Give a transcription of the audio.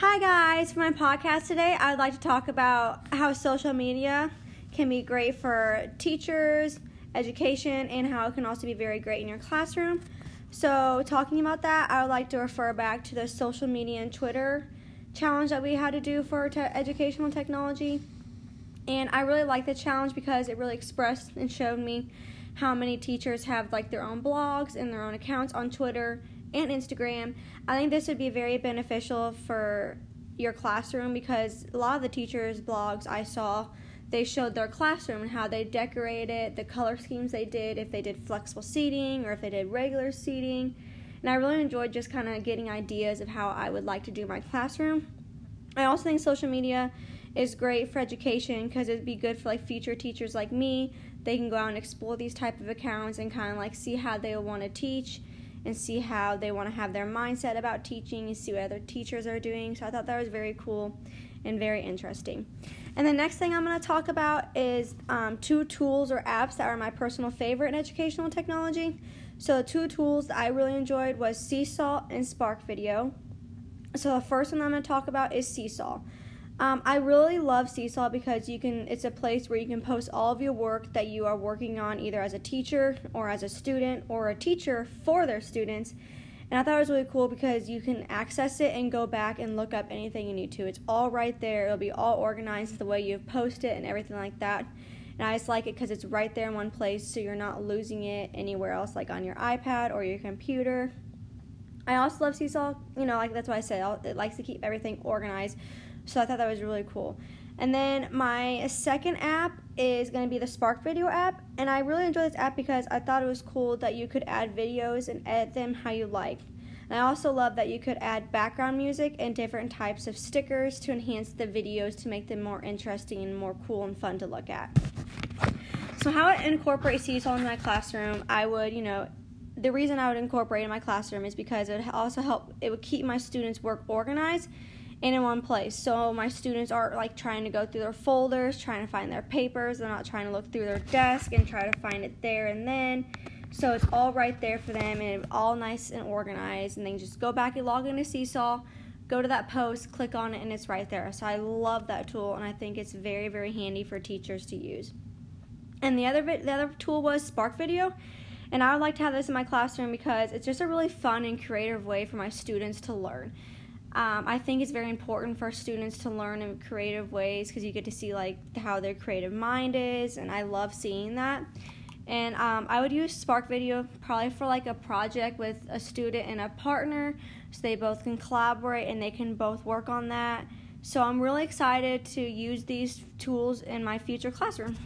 Hi, guys. For my podcast today, I would like to talk about how social media can be great for teachers, education, and how it can also be very great in your classroom. So, talking about that, I would like to refer back to the social media and Twitter challenge that we had to do for te- educational technology. And I really like the challenge because it really expressed and showed me how many teachers have like their own blogs and their own accounts on Twitter and Instagram. I think this would be very beneficial for your classroom because a lot of the teachers' blogs I saw they showed their classroom and how they decorated it, the color schemes they did, if they did flexible seating or if they did regular seating. And I really enjoyed just kind of getting ideas of how I would like to do my classroom. I also think social media is great for education because it'd be good for like future teachers like me. They can go out and explore these type of accounts and kind of like see how they want to teach and see how they want to have their mindset about teaching and see what other teachers are doing. So I thought that was very cool and very interesting. And the next thing I'm going to talk about is um, two tools or apps that are my personal favorite in educational technology. So the two tools that I really enjoyed was Seesaw and Spark Video. So the first one I'm going to talk about is Seesaw. Um, I really love Seesaw because you can. It's a place where you can post all of your work that you are working on, either as a teacher or as a student or a teacher for their students. And I thought it was really cool because you can access it and go back and look up anything you need to. It's all right there. It'll be all organized the way you've posted and everything like that. And I just like it because it's right there in one place, so you're not losing it anywhere else, like on your iPad or your computer. I also love Seesaw. You know, like that's why I said it likes to keep everything organized. So I thought that was really cool. And then my second app is going to be the Spark Video app. And I really enjoy this app because I thought it was cool that you could add videos and edit them how you like. And I also love that you could add background music and different types of stickers to enhance the videos to make them more interesting and more cool and fun to look at. So, how I incorporate Seesaw in my classroom, I would, you know, the reason I would incorporate in my classroom is because it would also help, it would keep my students' work organized and in one place. So my students aren't like trying to go through their folders, trying to find their papers. They're not trying to look through their desk and try to find it there and then. So it's all right there for them and all nice and organized. And they just go back and log into Seesaw, go to that post, click on it, and it's right there. So I love that tool and I think it's very, very handy for teachers to use. And the other the other tool was Spark Video. And I would like to have this in my classroom because it's just a really fun and creative way for my students to learn. Um, I think it's very important for students to learn in creative ways because you get to see like how their creative mind is, and I love seeing that. And um, I would use Spark Video probably for like a project with a student and a partner, so they both can collaborate and they can both work on that. So I'm really excited to use these tools in my future classroom.